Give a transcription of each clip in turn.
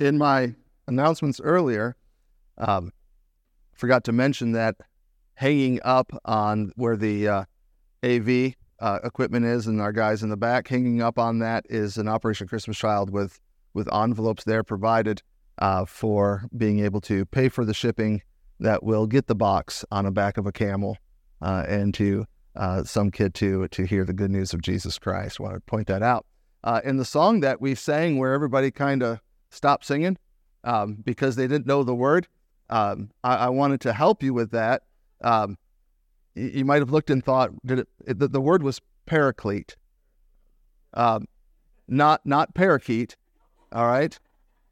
in my announcements earlier, um, forgot to mention that hanging up on where the uh, AV uh, equipment is and our guys in the back, hanging up on that is an Operation Christmas Child with with envelopes there provided uh, for being able to pay for the shipping that will get the box on the back of a camel uh, and to uh, some kid to to hear the good news of Jesus Christ. I want to point that out. Uh, in the song that we sang, where everybody kind of stopped singing um, because they didn't know the word, um, I, I, wanted to help you with that. Um, you, you, might have looked and thought, did it? it the, the, word was paraclete, um, not not parakeet. All right,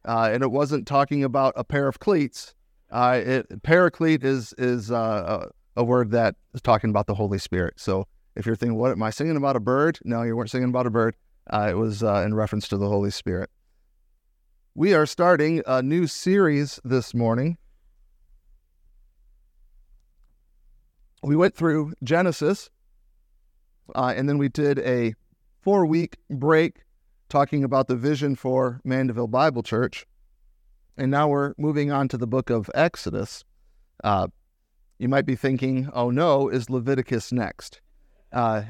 uh, and it wasn't talking about a pair of cleats. Uh, it, paraclete is is uh, a word that is talking about the Holy Spirit. So if you're thinking, what am I singing about a bird? No, you weren't singing about a bird. Uh, it was uh, in reference to the Holy Spirit. We are starting a new series this morning. We went through Genesis, uh, and then we did a four week break talking about the vision for Mandeville Bible Church. And now we're moving on to the book of Exodus. Uh, you might be thinking, oh no, is Leviticus next? Uh,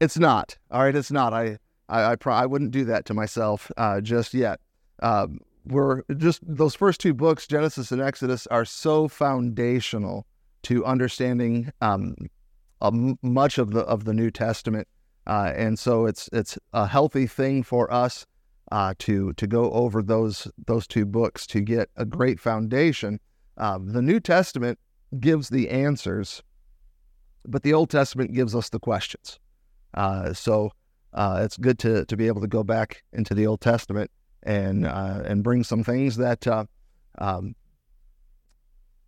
it's not. All right, it's not. I I I, I wouldn't do that to myself uh, just yet. Um, we're just those first two books, Genesis and Exodus, are so foundational to understanding um, much of the of the New Testament, uh, and so it's it's a healthy thing for us uh, to to go over those those two books to get a great foundation. Uh, the New Testament gives the answers, but the Old Testament gives us the questions. Uh, so uh, it's good to to be able to go back into the Old Testament and uh, and bring some things that uh, um,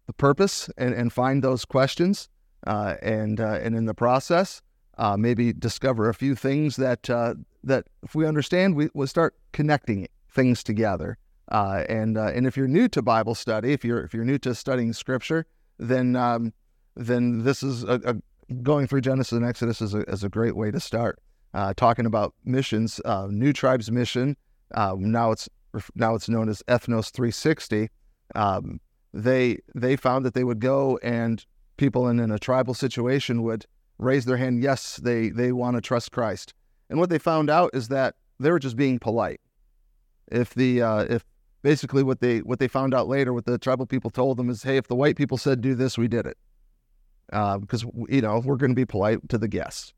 the purpose and, and find those questions uh, and uh, and in the process maybe discover a few things that that if we understand we will start connecting things together. and and if you're new to Bible study, if you're if you're new to studying Scripture, then um, then this is a, a, going through Genesis and Exodus is a, is a great way to start. Uh, talking about missions, uh, New Tribes Mission. Uh, now it's now it's known as Ethnos 360. Um, they they found that they would go and people in, in a tribal situation would raise their hand. Yes, they they want to trust Christ. And what they found out is that they were just being polite. If the uh, if basically what they what they found out later, what the tribal people told them is, hey, if the white people said do this, we did it, uh, because you know we're going to be polite to the guests.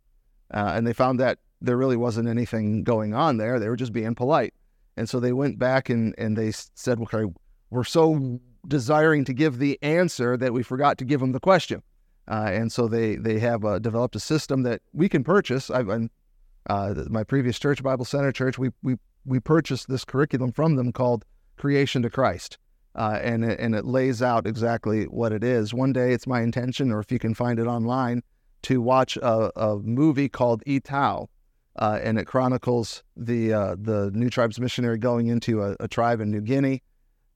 Uh, and they found that there really wasn't anything going on there; they were just being polite. And so they went back and and they said, okay, we're so desiring to give the answer that we forgot to give them the question. Uh, and so they they have uh, developed a system that we can purchase. I've, I'm, uh, my previous church, Bible Center Church, we we we purchased this curriculum from them called creation to Christ. Uh, and it, and it lays out exactly what it is. One day, it's my intention, or if you can find it online, to watch a, a movie called Ee-Taow, uh, and it chronicles the uh, the New Tribes missionary going into a, a, tribe in New Guinea,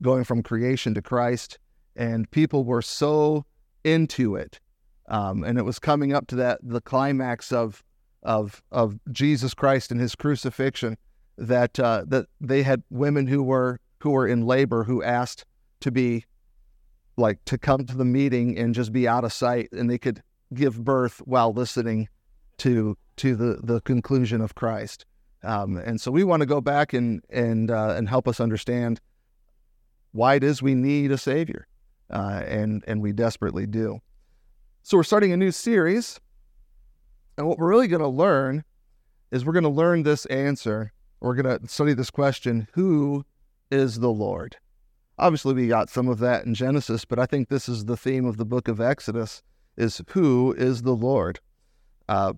going from creation to Christ, and people were so into it, um, and it was coming up to that the climax of of of Jesus Christ and His crucifixion, that uh, that they had women who were who were in labor who asked to be like to come to the meeting and just be out of sight and they could give birth while listening to to the the conclusion of Christ. Um, and so we want to go back and and uh, and help us understand why it is we need a savior, uh, and and we desperately do. So we're starting a new series, and what we're really going to learn is we're going to learn this answer. We're going to study this question: Who is the Lord. Obviously, we got some of that in Genesis, but I think this is the theme of the book of Exodus: is who is the Lord. Uh,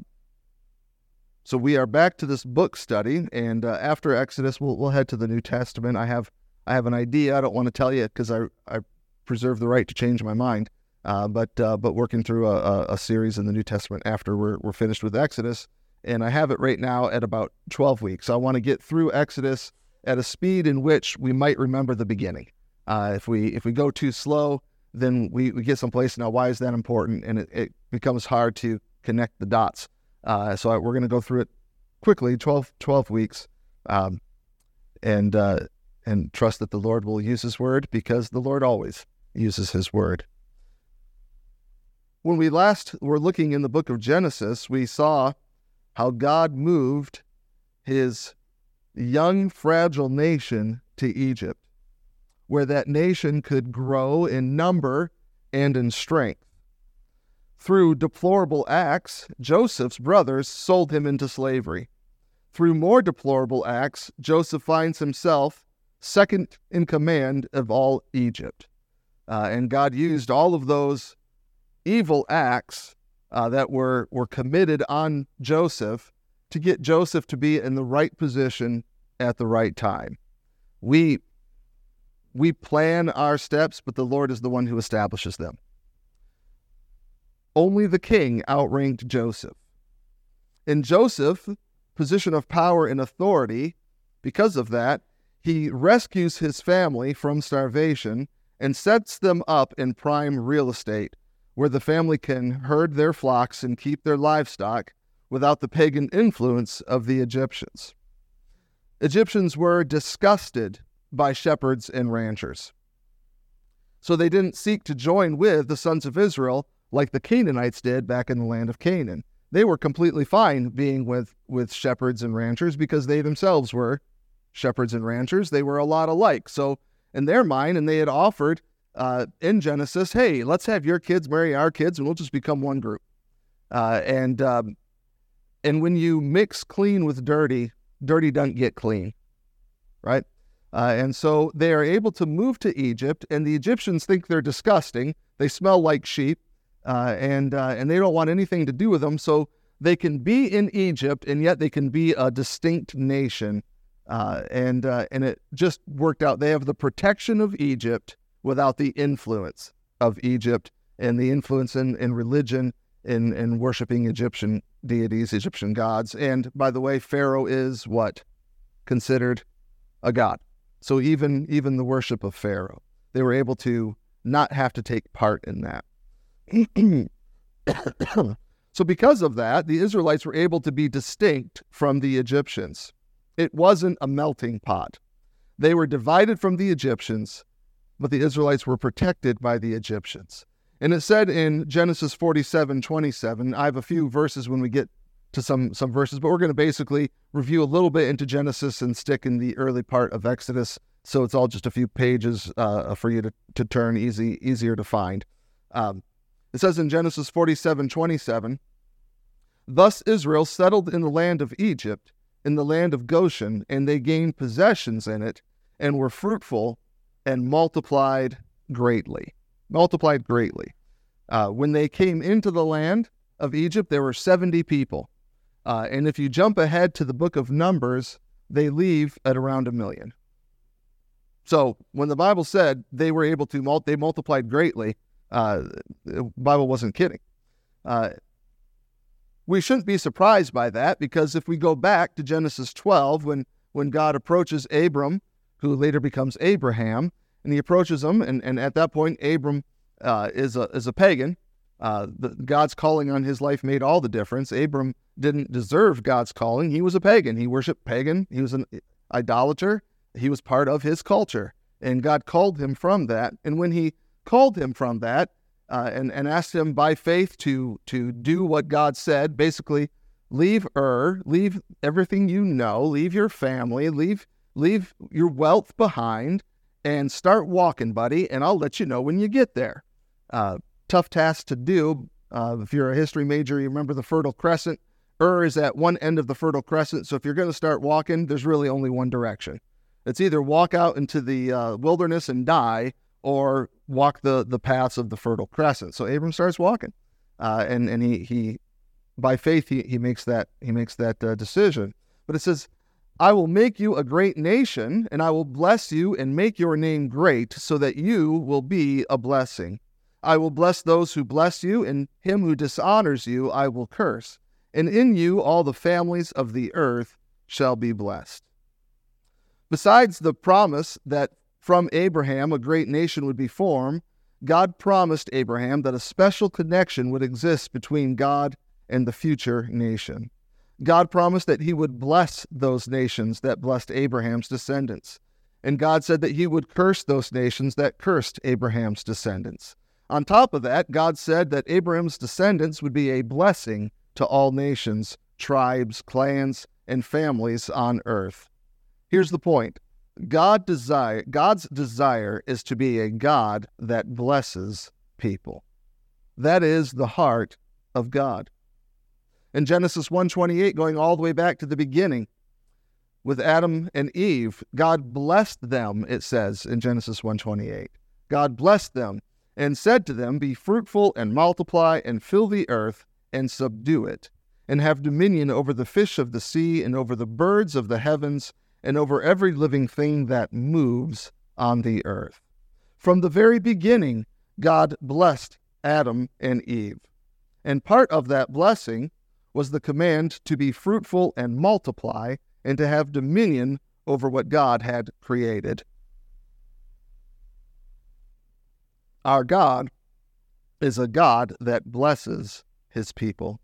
so we are back to this book study, and uh, after Exodus, we'll, we'll head to the New Testament. I have I have an idea. I don't want to tell you because I I preserve the right to change my mind. Uh, but uh, but working through a, a, series in the New Testament after we're we're finished with Exodus, and I have it right now at about twelve weeks. I want to get through Exodus at a speed in which we might remember the beginning. Uh, if we if we go too slow, then we, we get someplace. Now, why is that important? And it, it becomes hard to connect the dots. Uh, so we're going to go through it quickly, 12, 12 weeks, um, and uh, and trust that the Lord will use his word because the Lord always uses his word. When we last were looking in the book of Genesis, we saw how God moved his young, fragile nation to Egypt, where that nation could grow in number and in strength. Through deplorable acts, Joseph's brothers sold him into slavery. Through more deplorable acts, Joseph finds himself second in command of all Egypt. Uh, and God used all of those evil acts uh, that were, were committed on Joseph to get Joseph to be in the right position at the right time. We, we plan our steps, but the Lord is the one who establishes them. Only the king outranked Joseph. In Joseph's position of power and authority, because of that, he rescues his family from starvation and sets them up in prime real estate where the family can herd their flocks and keep their livestock without the pagan influence of the Egyptians. Egyptians were disgusted by shepherds and ranchers. So they didn't seek to join with the sons of Israel like the Canaanites did back in the land of Canaan. They were completely fine being with, with shepherds and ranchers because they themselves were shepherds and ranchers. They were a lot alike. So, in their mind, and they had offered uh, in Genesis, hey, let's have your kids marry our kids and we'll just become one group. Uh, and, um, and when you mix clean with dirty, dirty doesn't get clean, right? Uh, and so they are able to move to Egypt, and the Egyptians think they're disgusting. They smell like sheep, uh, and uh, and they don't want anything to do with them. So they can be in Egypt, and yet they can be a distinct nation uh, and uh, and it just worked out. They have the protection of Egypt without the influence of Egypt and the influence in, in religion in, in worshiping Egyptian deities, Egyptian gods. And by the way, Pharaoh is what considered a god. So even even the worship of Pharaoh, they were able to not have to take part in that. so because of that, the Israelites were able to be distinct from the Egyptians. It wasn't a melting pot. They were divided from the Egyptians, but the Israelites were protected by the Egyptians. And it said in Genesis 47 27, I have a few verses when we get to some, some verses, but we're going to basically review a little bit into Genesis and stick in the early part of Exodus. So it's all just a few pages uh, for you to, to turn, easy, easier to find. Um, it says in Genesis 47 27, Thus Israel settled in the land of Egypt in the land of Goshen, and they gained possessions in it, and were fruitful, and multiplied greatly. Multiplied greatly. Uh, when they came into the land of Egypt, there were 70 people. Uh, and if you jump ahead to the book of Numbers, they leave at around a million. So when the Bible said they were able to, they multiplied greatly, uh, the Bible wasn't kidding. Uh, we shouldn't be surprised by that because if we go back to Genesis 12, when, when God approaches Abram, who later becomes Abraham, and he approaches him, and, and at that point, Abram uh, is, a, is a pagan. Uh, the, God's calling on his life made all the difference. Abram didn't deserve God's calling. He was a pagan. He worshiped pagan. He was an idolater. He was part of his culture. And God called him from that. And when he called him from that, uh, and, and asked him by faith to, to do what God said. Basically, leave Ur, leave everything you know, leave your family, leave, leave your wealth behind, and start walking, buddy, and I'll let you know when you get there. Uh, tough task to do. Uh, if you're a history major, you remember the Fertile Crescent. Ur is at one end of the Fertile Crescent, so if you're going to start walking, there's really only one direction. It's either walk out into the uh, wilderness and die, or walk the the paths of the fertile crescent. So Abram starts walking, uh, and and he he by faith he he makes that he makes that uh, decision. But it says, "I will make you a great nation, and I will bless you and make your name great, so that you will be a blessing. I will bless those who bless you, and him who dishonors you I will curse. And in you all the families of the earth shall be blessed." Besides the promise that from Abraham a great nation would be formed, God promised Abraham that a special connection would exist between God and the future nation. God promised that he would bless those nations that blessed Abraham's descendants. And God said that he would curse those nations that cursed Abraham's descendants. On top of that, God said that Abraham's descendants would be a blessing to all nations, tribes, clans, and families on earth. Here's the point. God desire God's desire is to be a God that blesses people. That is the heart of God. In Genesis 1:28 going all the way back to the beginning with Adam and Eve, God blessed them, it says in Genesis 1:28. God blessed them and said to them, Be fruitful and multiply and fill the earth and subdue it, and have dominion over the fish of the sea and over the birds of the heavens and over every living thing that moves on the earth. From the very beginning, God blessed Adam and Eve. And part of that blessing was the command to be fruitful and multiply and to have dominion over what God had created. Our God is a God that blesses his people.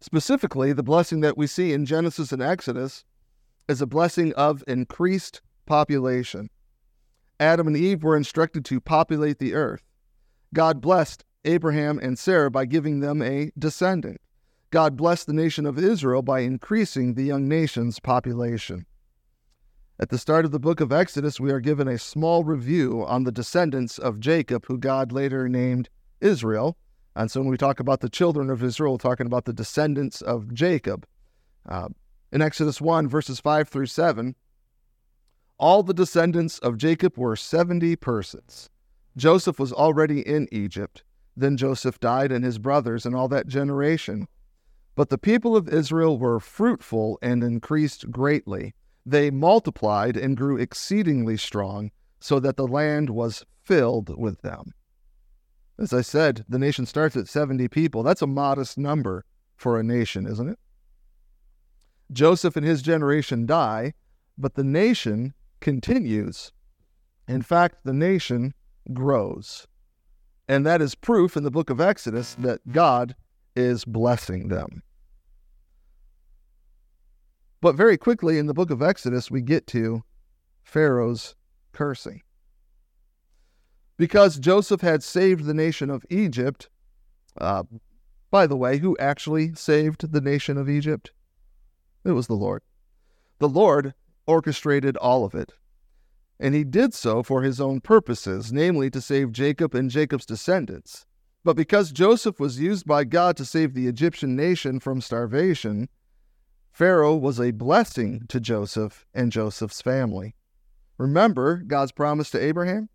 Specifically, the blessing that we see in Genesis and Exodus is a blessing of increased population. Adam and Eve were instructed to populate the earth. God blessed Abraham and Sarah by giving them a descendant. God blessed the nation of Israel by increasing the young nation's population. At the start of the book of Exodus, we are given a small review on the descendants of Jacob, who God later named Israel. And so when we talk about the children of Israel, we're talking about the descendants of Jacob. Uh, in Exodus 1, verses 5 through 7, all the descendants of Jacob were 70 persons. Joseph was already in Egypt. Then Joseph died, and his brothers, and all that generation. But the people of Israel were fruitful and increased greatly. They multiplied and grew exceedingly strong, so that the land was filled with them. As I said, the nation starts at 70 people. That's a modest number for a nation, isn't it? Joseph and his generation die, but the nation continues. In fact, the nation grows. And that is proof in the book of Exodus that God is blessing them. But very quickly in the book of Exodus, we get to Pharaoh's cursing. Because Joseph had saved the nation of Egypt, uh, by the way, who actually saved the nation of Egypt? It was the Lord. The Lord orchestrated all of it. And he did so for his own purposes, namely to save Jacob and Jacob's descendants. But because Joseph was used by God to save the Egyptian nation from starvation, Pharaoh was a blessing to Joseph and Joseph's family. Remember God's promise to Abraham?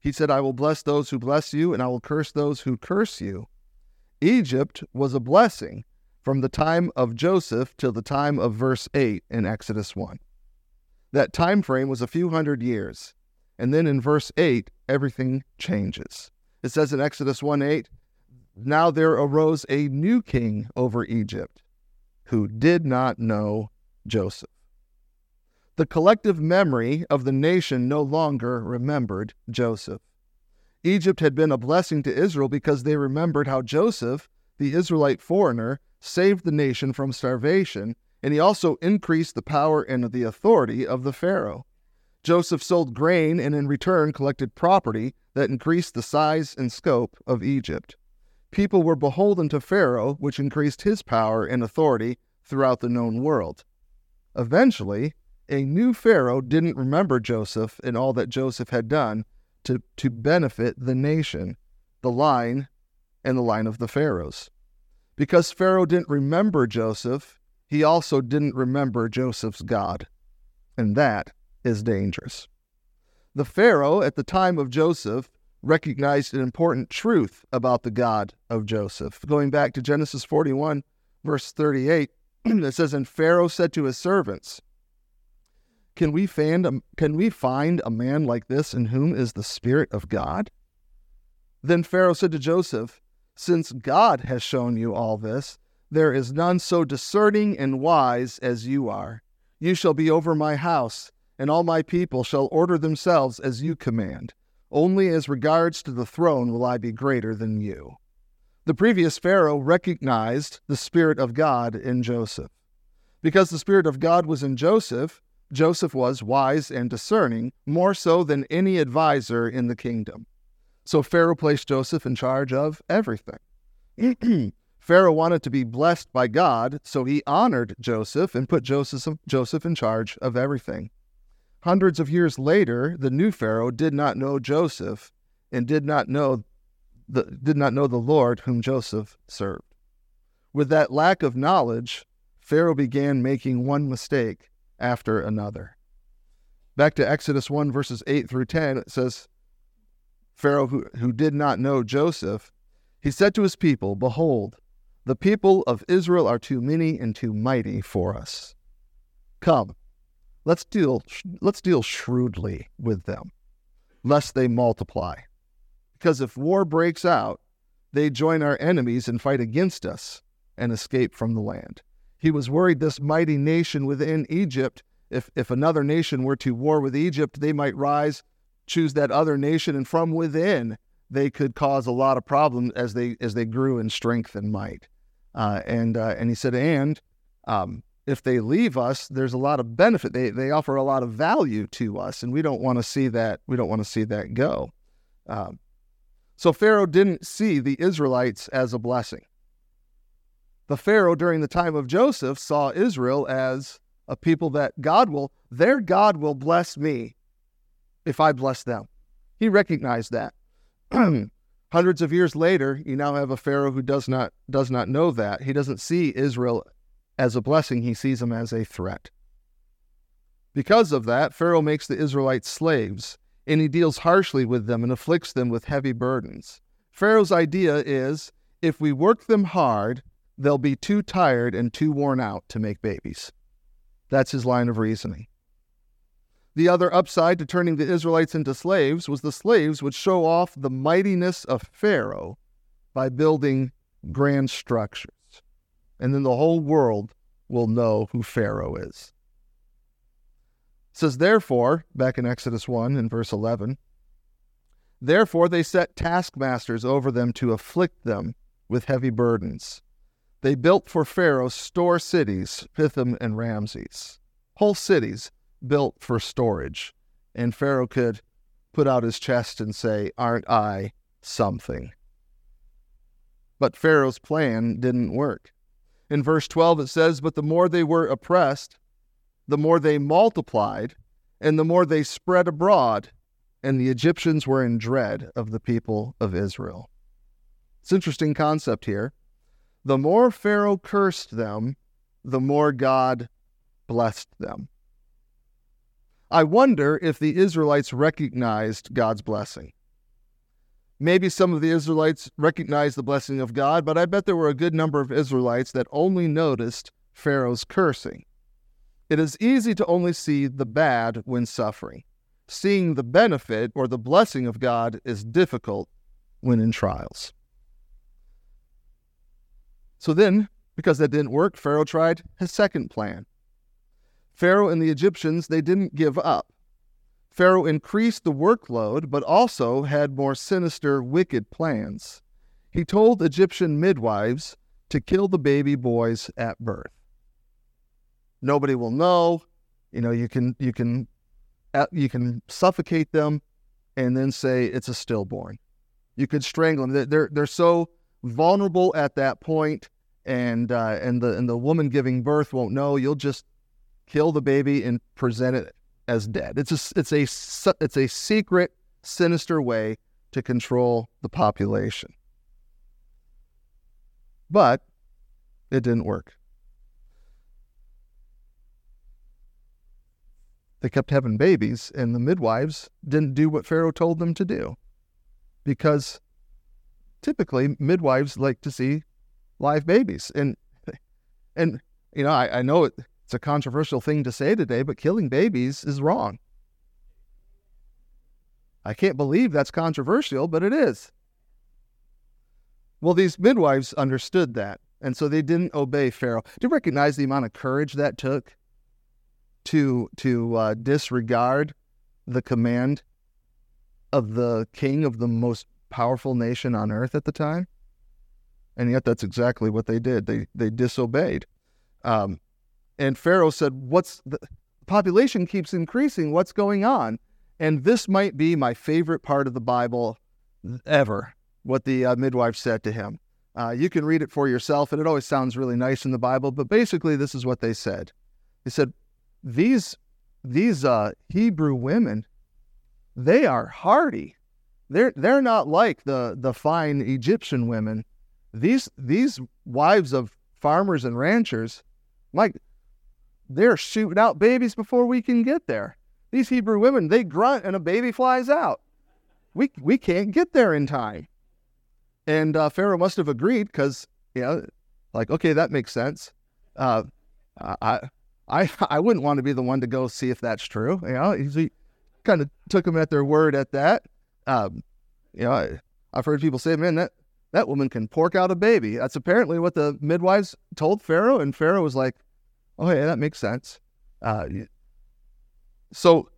He said, I will bless those who bless you, and I will curse those who curse you. Egypt was a blessing from the time of Joseph till the time of verse 8 in Exodus 1. That time frame was a few hundred years. And then in verse 8, everything changes. It says in Exodus 1 8, Now there arose a new king over Egypt who did not know Joseph. The collective memory of the nation no longer remembered Joseph. Egypt had been a blessing to Israel because they remembered how Joseph, the Israelite foreigner, saved the nation from starvation, and he also increased the power and the authority of the Pharaoh. Joseph sold grain and in return collected property that increased the size and scope of Egypt. People were beholden to Pharaoh, which increased his power and authority throughout the known world. Eventually, a new Pharaoh didn't remember Joseph and all that Joseph had done to, to benefit the nation, the line, and the line of the Pharaohs. Because Pharaoh didn't remember Joseph, he also didn't remember Joseph's God. And that is dangerous. The Pharaoh at the time of Joseph recognized an important truth about the God of Joseph. Going back to Genesis 41, verse 38, it says, And Pharaoh said to his servants, can we, find a, can we find a man like this in whom is the Spirit of God? Then Pharaoh said to Joseph, since God has shown you all this, there is none so discerning and wise as you are. You shall be over my house, and all my people shall order themselves as you command. Only as regards to the throne will I be greater than you. The previous Pharaoh recognized the Spirit of God in Joseph. Because the Spirit of God was in Joseph, Joseph was wise and discerning, more so than any advisor in the kingdom. So Pharaoh placed Joseph in charge of everything. Pharaoh wanted to be blessed by God, so he honored Joseph and put Joseph, Joseph in charge of everything. Hundreds of years later, the new Pharaoh did not know Joseph and did not know the, did not know the Lord whom Joseph served. With that lack of knowledge, Pharaoh began making one mistake after another. Back to Exodus 1, verses 8 through 10, it says, Pharaoh, who, who did not know Joseph, he said to his people, Behold, the people of Israel are too many and too mighty for us. Come, let's deal, let's deal shrewdly with them, lest they multiply. Because if war breaks out, they join our enemies and fight against us and escape from the land. He was worried this mighty nation within Egypt, if, if another nation were to war with Egypt, they might rise, choose that other nation, and from within they could cause a lot of problems as they as they grew in strength and might. Uh, and uh, and he said, and um, if they leave us, there's a lot of benefit. They they offer a lot of value to us, and we don't want to see that. We don't want to see that go. Um, so Pharaoh didn't see the Israelites as a blessing. The Pharaoh during the time of Joseph saw Israel as a people that God will, their God will bless me if I bless them. He recognized that. Hundreds of years later, you now have a Pharaoh who does not does not know that. He doesn't see Israel as a blessing, he sees them as a threat. Because of that, Pharaoh makes the Israelites slaves, and he deals harshly with them and afflicts them with heavy burdens. Pharaoh's idea is if we work them hard, they'll be too tired and too worn out to make babies. That's his line of reasoning. The other upside to turning the Israelites into slaves was the slaves would show off the mightiness of Pharaoh by building grand structures. And then the whole world will know who Pharaoh is. It says, therefore, back in Exodus 1 in verse 11, therefore they set taskmasters over them to afflict them with heavy burdens. They built for Pharaoh store cities, Pithom and Ramses, whole cities built for storage. And Pharaoh could put out his chest and say, Aren't I something? But Pharaoh's plan didn't work. In verse 12, it says, But the more they were oppressed, the more they multiplied, and the more they spread abroad, and the Egyptians were in dread of the people of Israel. It's an interesting concept here. The more Pharaoh cursed them, the more God blessed them. I wonder if the Israelites recognized God's blessing. Maybe some of the Israelites recognized the blessing of God, but I bet there were a good number of Israelites that only noticed Pharaoh's cursing. It is easy to only see the bad when suffering. Seeing the benefit or the blessing of God is difficult when in trials. So then, because that didn't work, Pharaoh tried his second plan. Pharaoh and the Egyptians, they didn't give up. Pharaoh increased the workload, but also had more sinister, wicked plans. He told Egyptian midwives to kill the baby boys at birth. Nobody will know. You know, you can you can uh, you can suffocate them and then say it's a stillborn. You could strangle them. They're they're so vulnerable at that point and uh, and the and the woman giving birth won't know. You'll just kill the baby and present it as dead. It's a it's a it's a secret, sinister way to control the population. But it didn't work. They kept having babies, and the midwives didn't do what Pharaoh told them to do. Because typically, midwives like to see live babies. And and you know, I, I know it, it's a controversial thing to say today, but killing babies is wrong. I can't believe that's controversial, but it is. Well, these midwives understood that, and so they didn't obey Pharaoh. Do you recognize the amount of courage that took to to uh, disregard the command of the king of the most powerful nation on earth at the time? And yet, that's exactly what they did. They they disobeyed. Um, and Pharaoh said, "What's the population keeps increasing. What's going on? And this might be my favorite part of the Bible ever, what the uh, midwife said to him. Uh, you can read it for yourself, and it always sounds really nice in the Bible, but basically, this is what they said. They said, These, these uh, Hebrew women, they are hardy. They're, they're not like the, the fine Egyptian women. These, these wives of farmers and ranchers, like, they're shooting out babies before we can get there. These Hebrew women, they grunt and a baby flies out. We, we can't get there in time. And uh, Pharaoh must have agreed because, you know, like, okay, that makes sense. Uh, I, I, I wouldn't want to be the one to go see if that's true. You know, he kind of took them at their word at that. Um, you know, I, I've heard people say, man, that, that woman can pork out a baby. That's apparently what the midwives told Pharaoh. And Pharaoh was like, oh, yeah, that makes sense. Uh, so,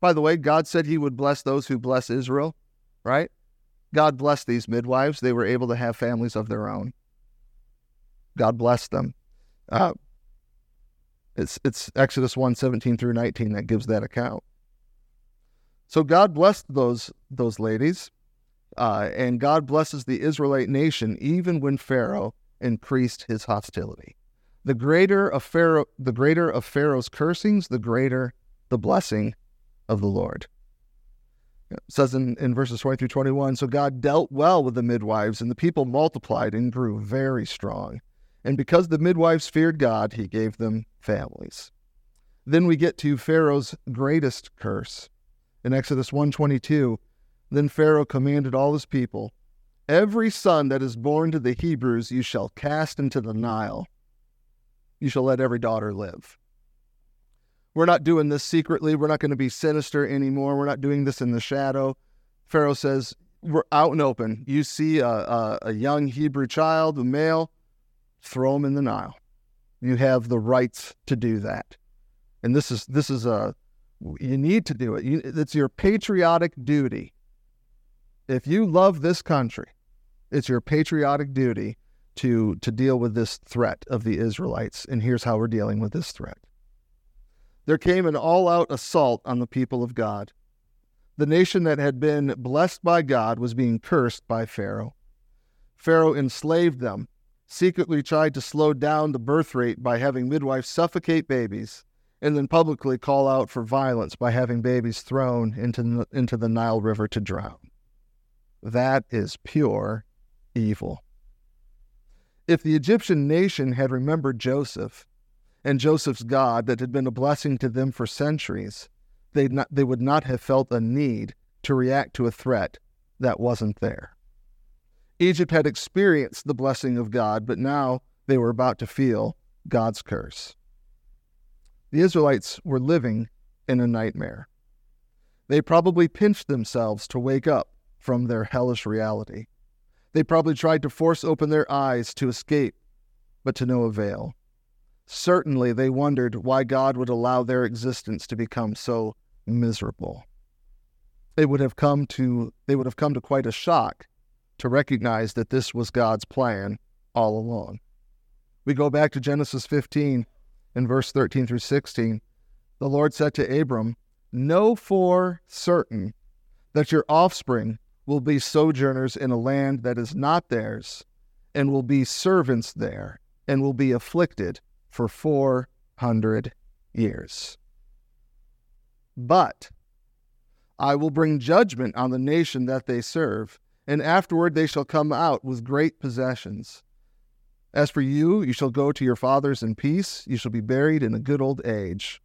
by the way, God said he would bless those who bless Israel, right? God blessed these midwives. They were able to have families of their own. God blessed them. Uh, it's it's Exodus 1, 17 through 19 that gives that account. So God blessed those those ladies, uh, and God blesses the Israelite nation even when Pharaoh increased his hostility. The greater of Pharaoh, the greater of Pharaoh's cursings, the greater the blessing of the Lord. It says in, in verses 20 through 21 So God dealt well with the midwives, and the people multiplied and grew very strong. And because the midwives feared God, he gave them families. Then we get to Pharaoh's greatest curse. In Exodus 122, then Pharaoh commanded all his people, Every son that is born to the Hebrews you shall cast into the Nile. You shall let every daughter live. We're not doing this secretly. We're not going to be sinister anymore. We're not doing this in the shadow. Pharaoh says, We're out and open. You see a, a, a young Hebrew child, a male, throw him in the Nile. You have the rights to do that. And this is this is a you need to do it. You, it's your patriotic duty. If you love this country, it's your patriotic duty to to deal with this threat of the Israelites. And here's how we're dealing with this threat there came an all out assault on the people of God. The nation that had been blessed by God was being cursed by Pharaoh. Pharaoh enslaved them, secretly tried to slow down the birth rate by having midwives suffocate babies, and then publicly call out for violence by having babies thrown into, into the Nile River to drown. That is pure evil. If the Egyptian nation had remembered Joseph, and Joseph's God that had been a blessing to them for centuries, they not, they would not have felt a need to react to a threat that wasn't there. Egypt had experienced the blessing of God, but now they were about to feel God's curse. The Israelites were living in a nightmare. They probably pinched themselves to wake up from their hellish reality. They probably tried to force open their eyes to escape, but to no avail. Certainly, they wondered why God would allow their existence to become so miserable. They would have come to they would have come to quite a shock to recognize that this was God's plan all along. We go back to Genesis 15 in verse 13 through 16. The Lord said to Abram, Know for certain that your offspring will be sojourners in a land that is not theirs, and will be servants there, and will be afflicted for 400 years. But I will bring judgment on the nation that they serve, and afterward they shall come out with great possessions. As for you, you shall go to your fathers in peace, you shall be buried in a good old age.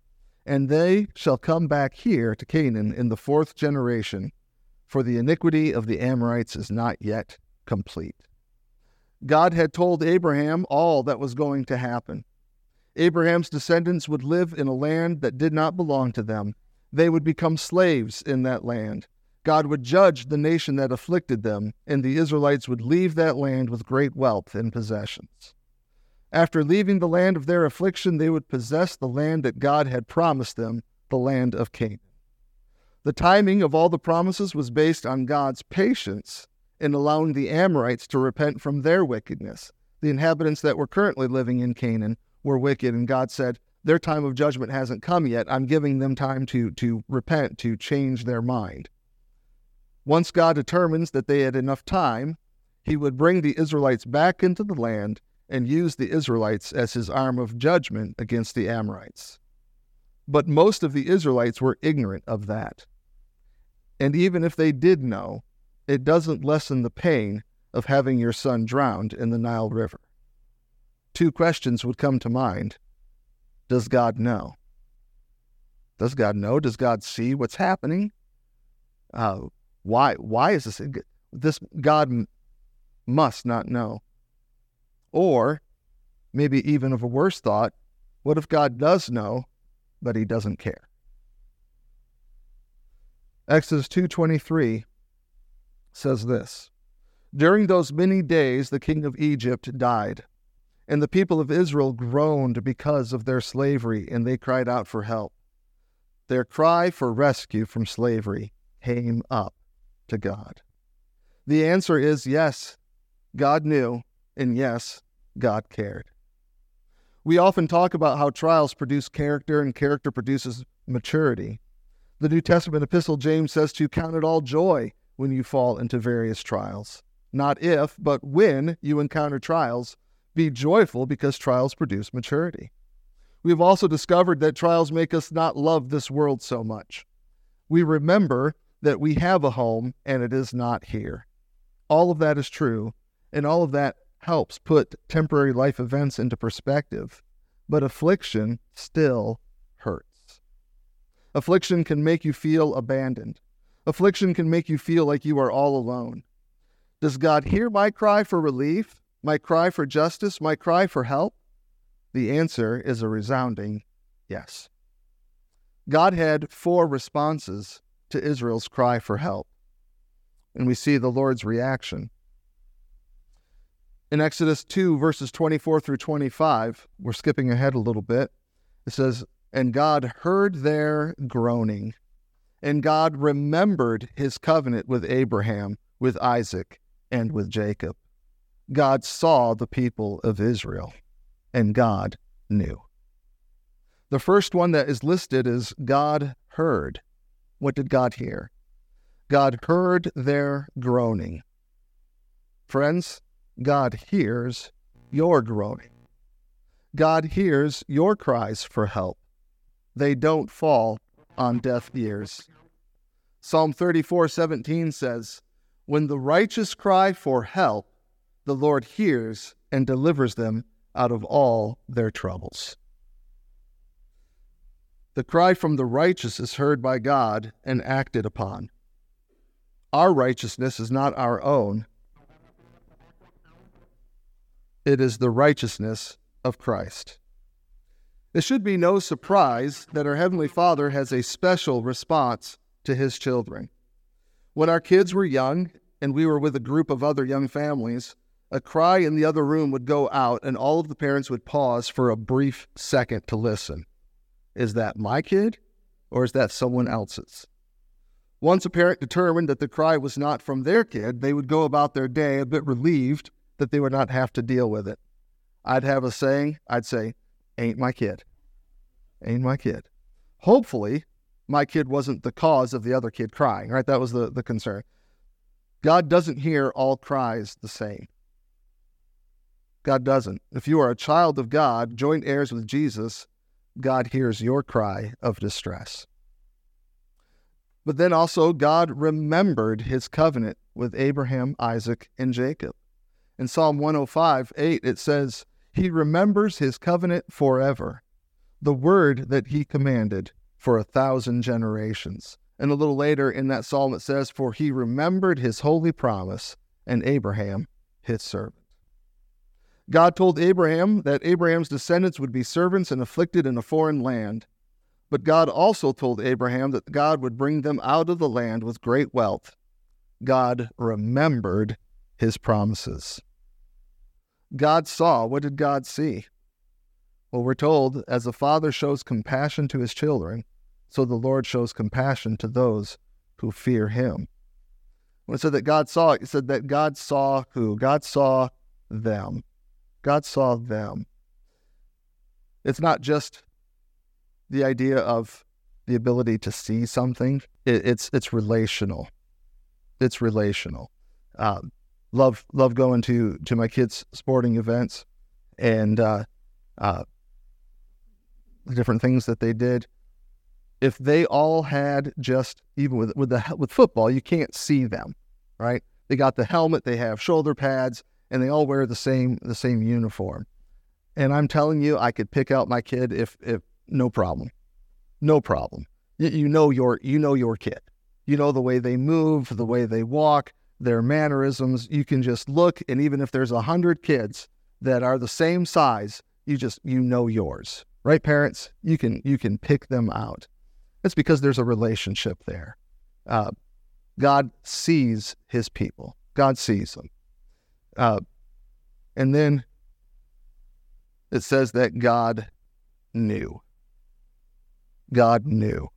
And they shall come back here to Canaan in the fourth generation, for the iniquity of the Amorites is not yet complete. God had told Abraham all that was going to happen. Abraham's descendants would live in a land that did not belong to them. They would become slaves in that land. God would judge the nation that afflicted them, and the Israelites would leave that land with great wealth and possessions. After leaving the land of their affliction, they would possess the land that God had promised them, the land of Canaan. The timing of all the promises was based on God's patience in allowing the Amorites to repent from their wickedness. The inhabitants that were currently living in Canaan were wicked, and God said, their time of judgment hasn't come yet. I'm giving them time to, to repent, to change their mind. Once God determines that they had enough time, he would bring the Israelites back into the land and use the Israelites as his arm of judgment against the Amorites. But most of the Israelites were ignorant of that. And even if they did know, it doesn't lessen the pain of having your son drowned in the Nile River. Two questions would come to mind Does God know? Does God know? Does God see what's happening? Uh, why? Why is this? This God must not know. Or maybe even of a worse thought, what if God does know, but he doesn't care? Exodus 2:23 says this: During those many days the king of Egypt died, and the people of Israel groaned because of their slavery, and they cried out for help. Their cry for rescue from slavery came up to God. The answer is yes, God knew, and yes, God cared. We often talk about how trials produce character and character produces maturity. The New Testament epistle James says to count it all joy when you fall into various trials. Not if, but when you encounter trials, be joyful because trials produce maturity. We've also discovered that trials make us not love this world so much. We remember that we have a home and it is not here. All of that is true, and all of that helps put temporary life events into perspective, but affliction still hurts. Affliction can make you feel abandoned. Affliction can make you feel like you are all alone. Does God hear my cry for relief, my cry for justice, my cry for help? The answer is a resounding yes. God had four responses to Israel's cry for help, and we see the Lord's reaction. In Exodus 2, verses 24 through 25, we're skipping ahead a little bit. It says, And God heard their groaning, and God remembered his covenant with Abraham, with Isaac, and with Jacob. God saw the people of Israel, and God knew. The first one that is listed is God heard. What did God hear? God heard their groaning. Friends, God hears your groaning. God hears your cries for help. They don't fall on deaf ears. Psalm 34:17 says, "When the righteous cry for help, the Lord hears and delivers them out of all their troubles." The cry from the righteous is heard by God and acted upon. Our righteousness is not our own, it is the righteousness of Christ. It should be no surprise that our Heavenly Father has a special response to His children. When our kids were young and we were with a group of other young families, a cry in the other room would go out and all of the parents would pause for a brief second to listen. Is that my kid or is that someone else's? Once a parent determined that the cry was not from their kid, they would go about their day a bit relieved that they would not have to deal with it. I'd have a saying, I'd say, ain't my kid. Ain't my kid. Hopefully, my kid wasn't the cause of the other kid crying, right? That was the, the concern. God doesn't hear all cries the same. God doesn't. If you are a child of God, joint heirs with Jesus, God hears your cry of distress. But then also, God remembered his covenant with Abraham, Isaac, and Jacob. In Psalm 105, 8, it says, He remembers his covenant forever, the word that he commanded for a thousand generations. And a little later in that psalm, it says, For he remembered his holy promise and Abraham, his servant. God told Abraham that Abraham's descendants would be servants and afflicted in a foreign land. But God also told Abraham that God would bring them out of the land with great wealth. God remembered his promises. God saw. What did God see? Well, we're told as the Father shows compassion to his children, so the Lord shows compassion to those who fear him. When it said that God saw, it said that God saw who? God saw them. God saw them. It's not just the idea of the ability to see something. It, it's it's relational. It's relational. Um, love love going to to my kids' sporting events and uh, uh, the different things that they did. If they all had just even with with the with football, you can't see them, right? They got the helmet, they have shoulder pads, and they all wear the same the same uniform. And I'm telling you, I could pick out my kid if if no problem, no problem. You, you know your you know your kid. You know the way they move, the way they walk, their mannerisms. You can just look, and even if there's a hundred kids that are the same size, you just you know yours, right? Parents, you can you can pick them out. It's because there's a relationship there. Uh, God sees His people. God sees them. Uh, and then it says that God knew. God knew.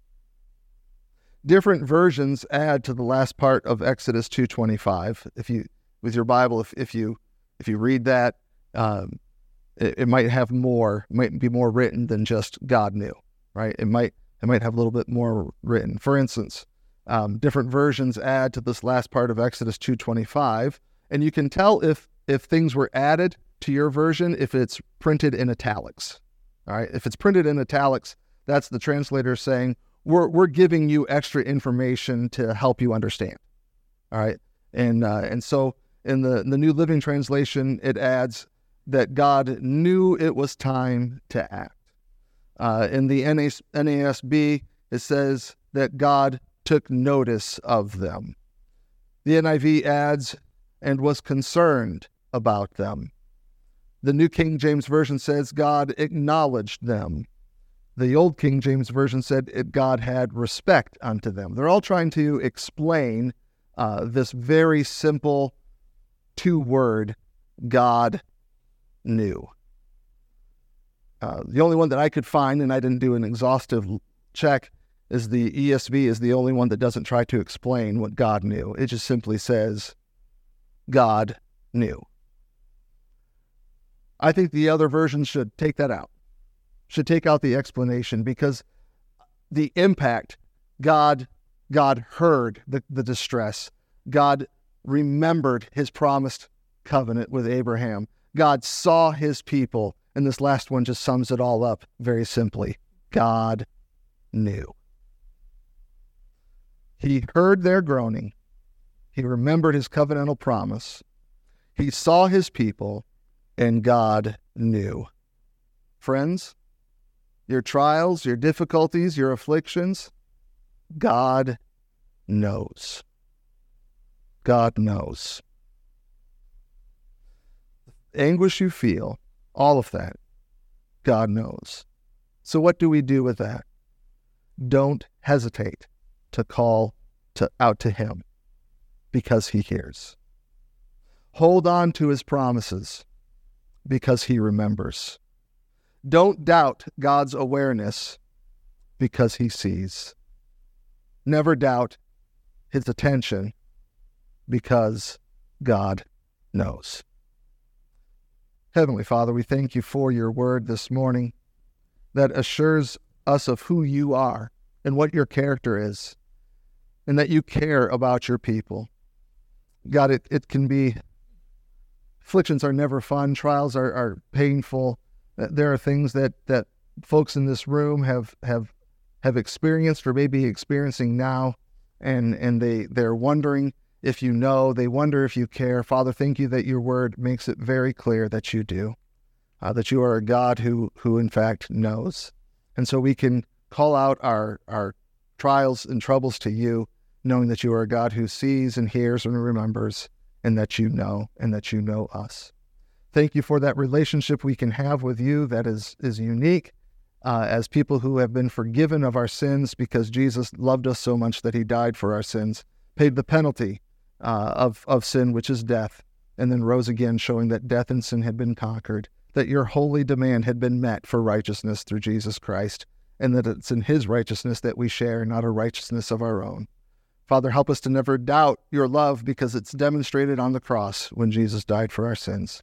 Different versions add to the last part of Exodus 2:25. If you with your Bible, if, if you if you read that, um, it, it might have more, might be more written than just God knew, right? It might it might have a little bit more written. For instance, um, different versions add to this last part of Exodus 2:25, and you can tell if if things were added to your version if it's printed in italics. All right, if it's printed in italics, that's the translator saying we're we're giving you extra information to help you understand. All right, and uh, and so in the the New Living Translation, it adds that God knew it was time to act. Uh, in the NASB, it says that God took notice of them. The NIV adds, and was concerned about them. The New King James Version says God acknowledged them. The Old King James Version said God had respect unto them. They're all trying to explain uh, this very simple two word God knew. Uh, the only one that I could find, and I didn't do an exhaustive check, is the ESV is the only one that doesn't try to explain what God knew. It just simply says, God knew. I think the other versions should take that out, should take out the explanation because the impact, God, God heard the, the distress. God remembered his promised covenant with Abraham. God saw his people. And this last one just sums it all up very simply God knew. He heard their groaning. He remembered his covenantal promise. He saw his people, and God knew. Friends, your trials, your difficulties, your afflictions, God knows. God knows. Anguish you feel, all of that, God knows. So, what do we do with that? Don't hesitate to call to, out to Him because He hears. Hold on to His promises because He remembers. Don't doubt God's awareness because He sees. Never doubt His attention because God knows. Heavenly Father, we thank you for your word this morning that assures us of who you are and what your character is, and that you care about your people. God, it, it can be, afflictions are never fun, trials are, are painful. There are things that, that folks in this room have, have, have experienced or may be experiencing now, and, and they, they're wondering if you know, they wonder if you care. Father, thank you that your word makes it very clear that you do, uh, that you are a God who, who in fact knows. And so we can call out our, our trials and troubles to you, knowing that you are a God who sees and hears and remembers, and that you know, and that you know us. Thank you for that relationship we can have with you that is, is unique uh, as people who have been forgiven of our sins because Jesus loved us so much that he died for our sins, paid the penalty uh, of, of sin, which is death, and then rose again, showing that death and sin had been conquered, that your holy demand had been met for righteousness through Jesus Christ, and that it's in his righteousness that we share, not a righteousness of our own. Father, help us to never doubt your love because it's demonstrated on the cross when Jesus died for our sins.